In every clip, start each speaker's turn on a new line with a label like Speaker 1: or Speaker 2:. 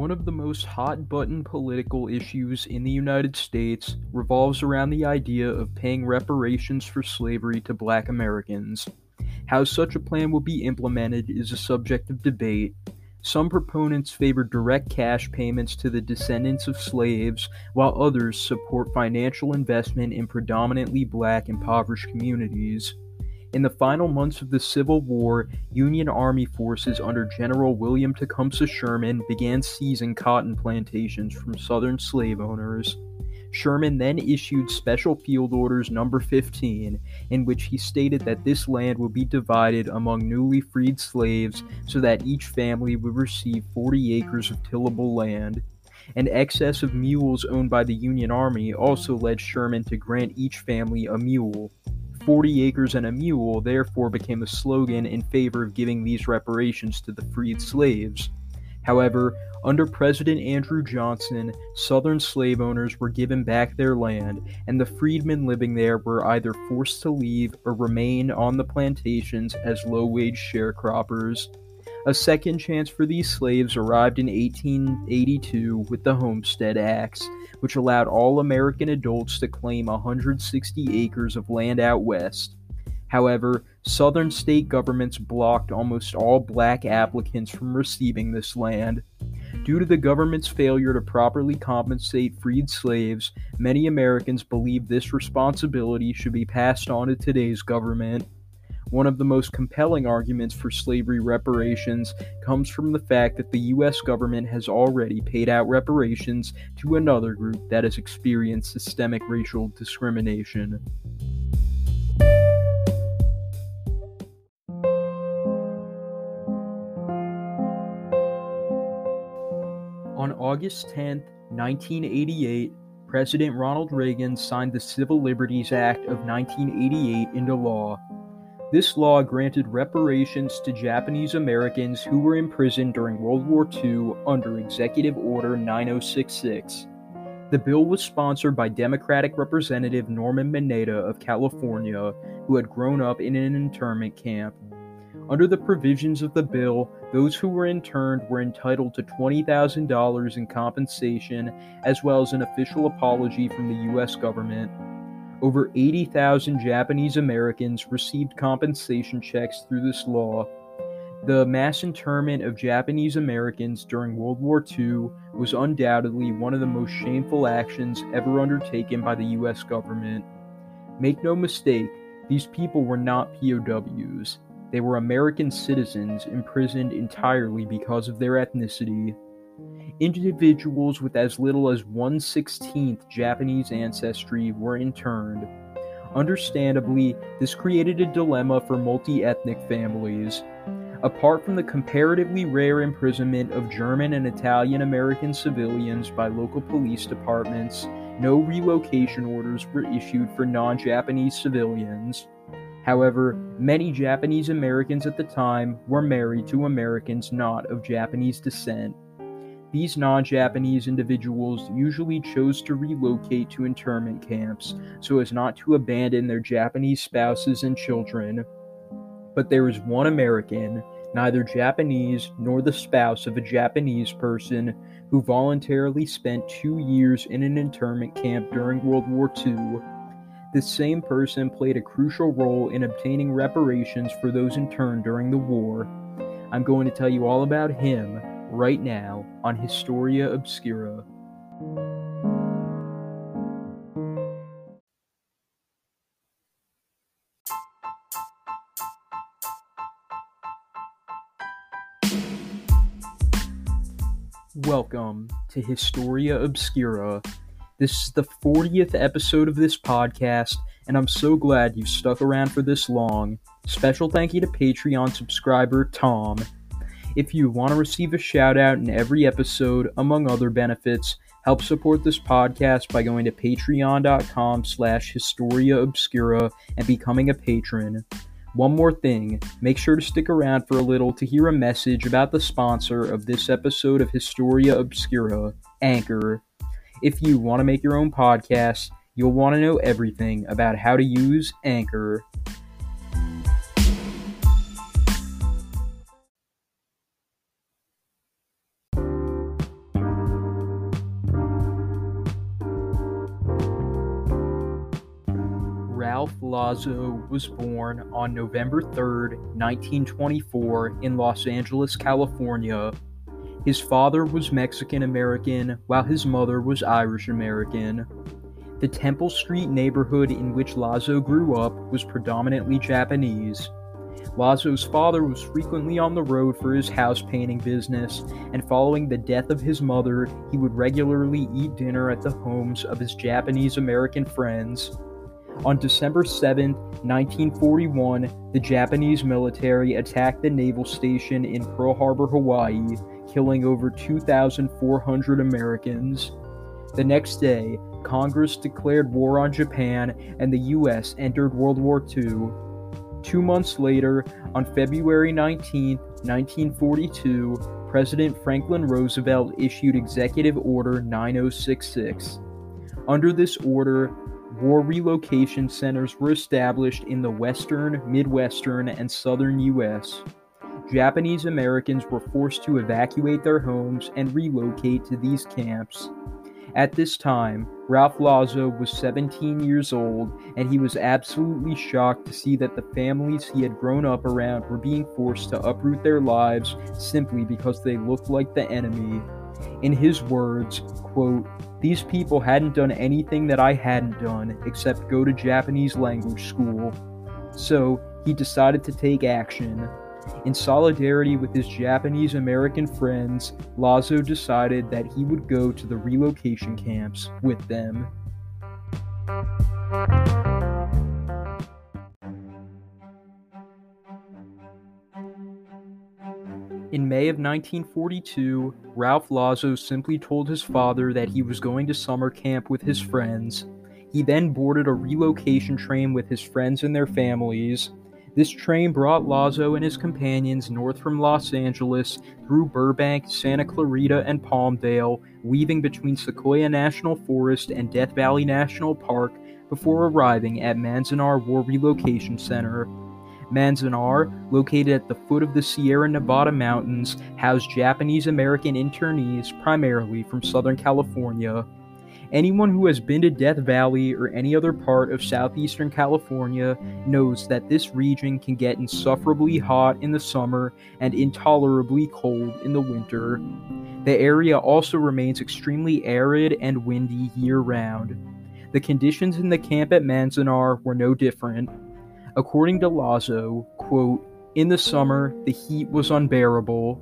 Speaker 1: One of the most hot button political issues in the United States revolves around the idea of paying reparations for slavery to black Americans. How such a plan will be implemented is a subject of debate. Some proponents favor direct cash payments to the descendants of slaves, while others support financial investment in predominantly black impoverished communities. In the final months of the Civil War, Union Army forces under General William Tecumseh Sherman began seizing cotton plantations from Southern slave owners. Sherman then issued Special Field Orders Number 15, in which he stated that this land would be divided among newly freed slaves so that each family would receive 40 acres of tillable land. An excess of mules owned by the Union Army also led Sherman to grant each family a mule. 40 acres and a mule therefore became a slogan in favor of giving these reparations to the freed slaves. However, under President Andrew Johnson, Southern slave owners were given back their land, and the freedmen living there were either forced to leave or remain on the plantations as low wage sharecroppers. A second chance for these slaves arrived in 1882 with the Homestead Acts, which allowed all American adults to claim 160 acres of land out west. However, southern state governments blocked almost all black applicants from receiving this land. Due to the government's failure to properly compensate freed slaves, many Americans believe this responsibility should be passed on to today's government. One of the most compelling arguments for slavery reparations comes from the fact that the U.S. government has already paid out reparations to another group that has experienced systemic racial discrimination. On August 10, 1988, President Ronald Reagan signed the Civil Liberties Act of 1988 into law. This law granted reparations to Japanese Americans who were imprisoned during World War II under Executive Order 9066. The bill was sponsored by Democratic Representative Norman Mineta of California, who had grown up in an internment camp. Under the provisions of the bill, those who were interned were entitled to $20,000 in compensation as well as an official apology from the U.S. government. Over 80,000 Japanese Americans received compensation checks through this law. The mass internment of Japanese Americans during World War II was undoubtedly one of the most shameful actions ever undertaken by the U.S. government. Make no mistake, these people were not POWs. They were American citizens imprisoned entirely because of their ethnicity. Individuals with as little as 1 16th Japanese ancestry were interned. Understandably, this created a dilemma for multi ethnic families. Apart from the comparatively rare imprisonment of German and Italian American civilians by local police departments, no relocation orders were issued for non Japanese civilians. However, many Japanese Americans at the time were married to Americans not of Japanese descent. These non Japanese individuals usually chose to relocate to internment camps so as not to abandon their Japanese spouses and children. But there is one American, neither Japanese nor the spouse of a Japanese person, who voluntarily spent two years in an internment camp during World War II. This same person played a crucial role in obtaining reparations for those interned during the war. I'm going to tell you all about him right now on Historia Obscura. Welcome to Historia Obscura. This is the 40th episode of this podcast, and I'm so glad you've stuck around for this long. Special thank you to Patreon subscriber Tom if you want to receive a shout out in every episode, among other benefits, help support this podcast by going to patreon.com slash historia obscura and becoming a patron. One more thing, make sure to stick around for a little to hear a message about the sponsor of this episode of Historia Obscura, Anchor. If you want to make your own podcast, you'll want to know everything about how to use Anchor. Lazo was born on November 3, 1924, in Los Angeles, California. His father was Mexican American, while his mother was Irish American. The Temple Street neighborhood in which Lazo grew up was predominantly Japanese. Lazo's father was frequently on the road for his house painting business, and following the death of his mother, he would regularly eat dinner at the homes of his Japanese American friends. On December 7, 1941, the Japanese military attacked the naval station in Pearl Harbor, Hawaii, killing over 2,400 Americans. The next day, Congress declared war on Japan and the U.S. entered World War II. Two months later, on February 19, 1942, President Franklin Roosevelt issued Executive Order 9066. Under this order, war relocation centers were established in the western, midwestern, and southern U.S. Japanese Americans were forced to evacuate their homes and relocate to these camps. At this time, Ralph Lazo was 17 years old, and he was absolutely shocked to see that the families he had grown up around were being forced to uproot their lives simply because they looked like the enemy. In his words, quote, These people hadn't done anything that I hadn't done except go to Japanese language school. So, he decided to take action. In solidarity with his Japanese American friends, Lazo decided that he would go to the relocation camps with them. In May of 1942, Ralph Lazo simply told his father that he was going to summer camp with his friends. He then boarded a relocation train with his friends and their families. This train brought Lazo and his companions north from Los Angeles through Burbank, Santa Clarita, and Palmdale, weaving between Sequoia National Forest and Death Valley National Park before arriving at Manzanar War Relocation Center. Manzanar, mm. located at the foot of the Sierra Nevada mountains, housed Japanese American internees primarily from Southern California. Anyone who has been to Death Valley or any other part of southeastern California knows that this region can get insufferably hot in the summer and intolerably cold in the winter. The area also remains extremely arid and windy year round. The conditions in the camp at Manzanar were no different. According to Lazo, quote, in the summer, the heat was unbearable,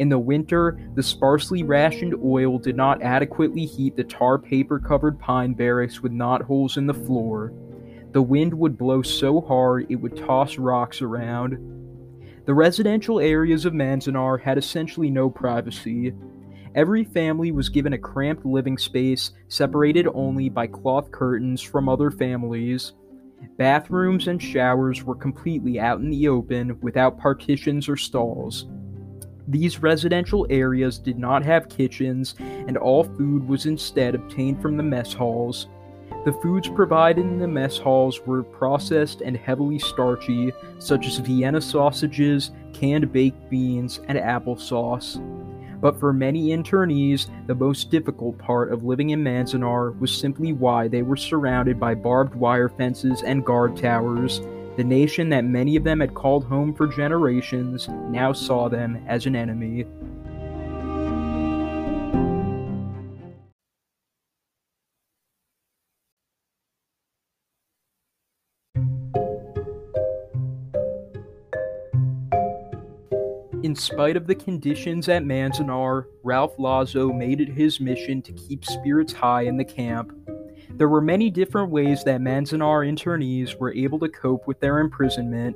Speaker 1: in the winter, the sparsely rationed oil did not adequately heat the tar paper covered pine barracks with knot holes in the floor. The wind would blow so hard it would toss rocks around. The residential areas of Manzanar had essentially no privacy. Every family was given a cramped living space, separated only by cloth curtains from other families. Bathrooms and showers were completely out in the open without partitions or stalls. These residential areas did not have kitchens, and all food was instead obtained from the mess halls. The foods provided in the mess halls were processed and heavily starchy, such as Vienna sausages, canned baked beans, and applesauce. But for many internees, the most difficult part of living in Manzanar was simply why they were surrounded by barbed wire fences and guard towers, the nation that many of them had called home for generations now saw them as an enemy. Spite of the conditions at Manzanar, Ralph Lazo made it his mission to keep spirits high in the camp there were many different ways that Manzanar internees were able to cope with their imprisonment.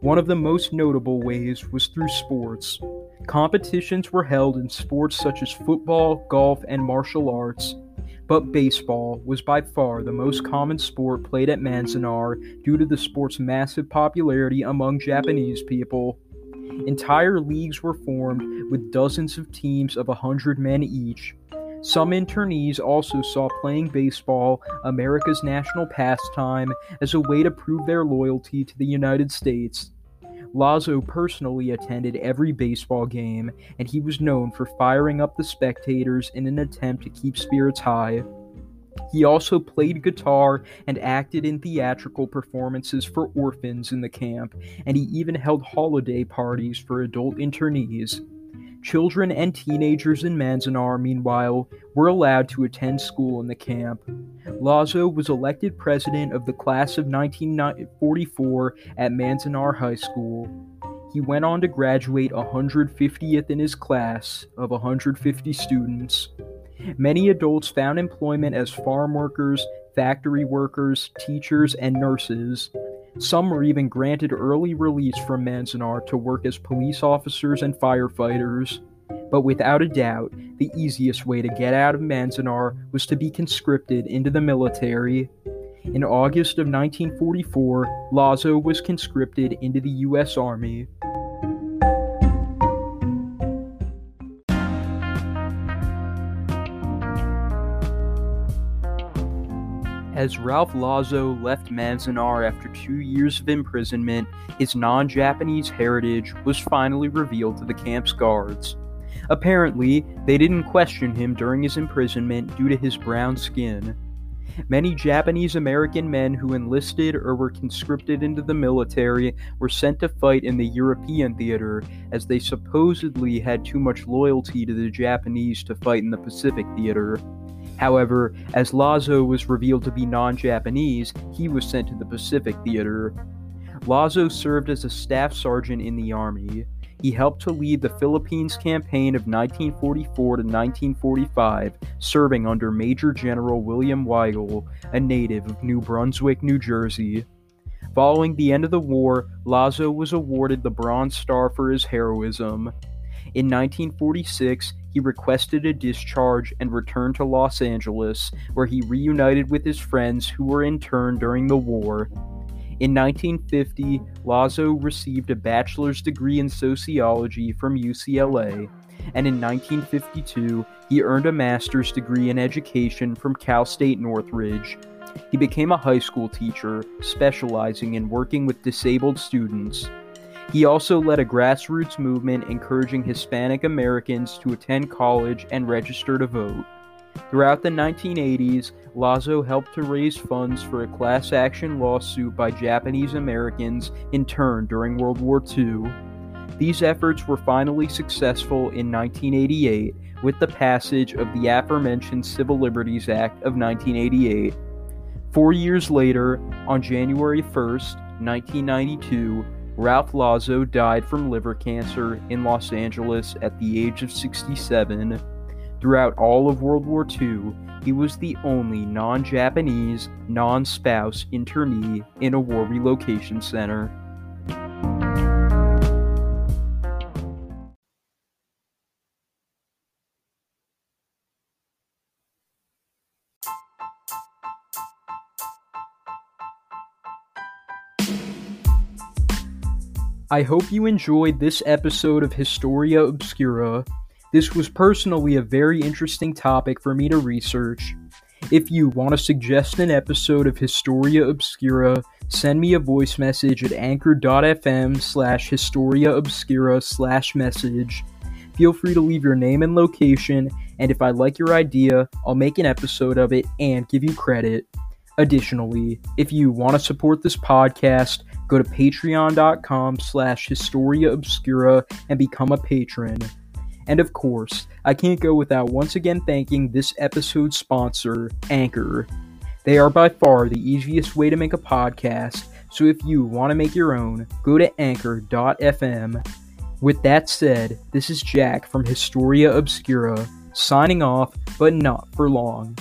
Speaker 1: One of the most notable ways was through sports. Competitions were held in sports such as football, golf, and martial arts, but baseball was by far the most common sport played at Manzanar due to the sport's massive popularity among Japanese people. Entire leagues were formed with dozens of teams of a hundred men each, some internees also saw playing baseball, America's national pastime, as a way to prove their loyalty to the United States. Lazo personally attended every baseball game, and he was known for firing up the spectators in an attempt to keep spirits high. He also played guitar and acted in theatrical performances for orphans in the camp, and he even held holiday parties for adult internees. Children and teenagers in Manzanar, meanwhile, were allowed to attend school in the camp. Lazo was elected president of the class of 1944 at Manzanar High School. He went on to graduate 150th in his class of 150 students. Many adults found employment as farm workers, factory workers, teachers, and nurses. Some were even granted early release from Manzanar to work as police officers and firefighters. But without a doubt, the easiest way to get out of Manzanar was to be conscripted into the military. In August of 1944, Lazo was conscripted into the U.S. Army. As Ralph Lazo left Manzanar after two years of imprisonment, his non Japanese heritage was finally revealed to the camp's guards. Apparently, they didn't question him during his imprisonment due to his brown skin. Many Japanese American men who enlisted or were conscripted into the military were sent to fight in the European theater, as they supposedly had too much loyalty to the Japanese to fight in the Pacific theater. However, as Lazo was revealed to be non Japanese, he was sent to the Pacific Theater. Lazo served as a staff sergeant in the Army. He helped to lead the Philippines campaign of 1944 to 1945, serving under Major General William Weigel, a native of New Brunswick, New Jersey. Following the end of the war, Lazo was awarded the Bronze Star for his heroism. In 1946, he requested a discharge and returned to Los Angeles, where he reunited with his friends who were interned during the war. In 1950, Lazo received a bachelor's degree in sociology from UCLA, and in 1952, he earned a master's degree in education from Cal State Northridge. He became a high school teacher, specializing in working with disabled students. He also led a grassroots movement encouraging Hispanic Americans to attend college and register to vote. Throughout the 1980s, Lazo helped to raise funds for a class action lawsuit by Japanese Americans interned during World War II. These efforts were finally successful in 1988 with the passage of the aforementioned Civil Liberties Act of 1988. Four years later, on January 1, 1992, Ralph Lazo died from liver cancer in Los Angeles at the age of 67. Throughout all of World War II, he was the only non Japanese, non spouse internee in a war relocation center. I hope you enjoyed this episode of Historia Obscura. This was personally a very interesting topic for me to research. If you want to suggest an episode of Historia Obscura, send me a voice message at anchor.fm slash Historia Obscura slash message. Feel free to leave your name and location, and if I like your idea, I'll make an episode of it and give you credit. Additionally, if you want to support this podcast, go to patreon.com slash historia obscura and become a patron. And of course, I can't go without once again thanking this episode's sponsor, Anchor. They are by far the easiest way to make a podcast, so if you want to make your own, go to anchor.fm. With that said, this is Jack from Historia Obscura, signing off, but not for long.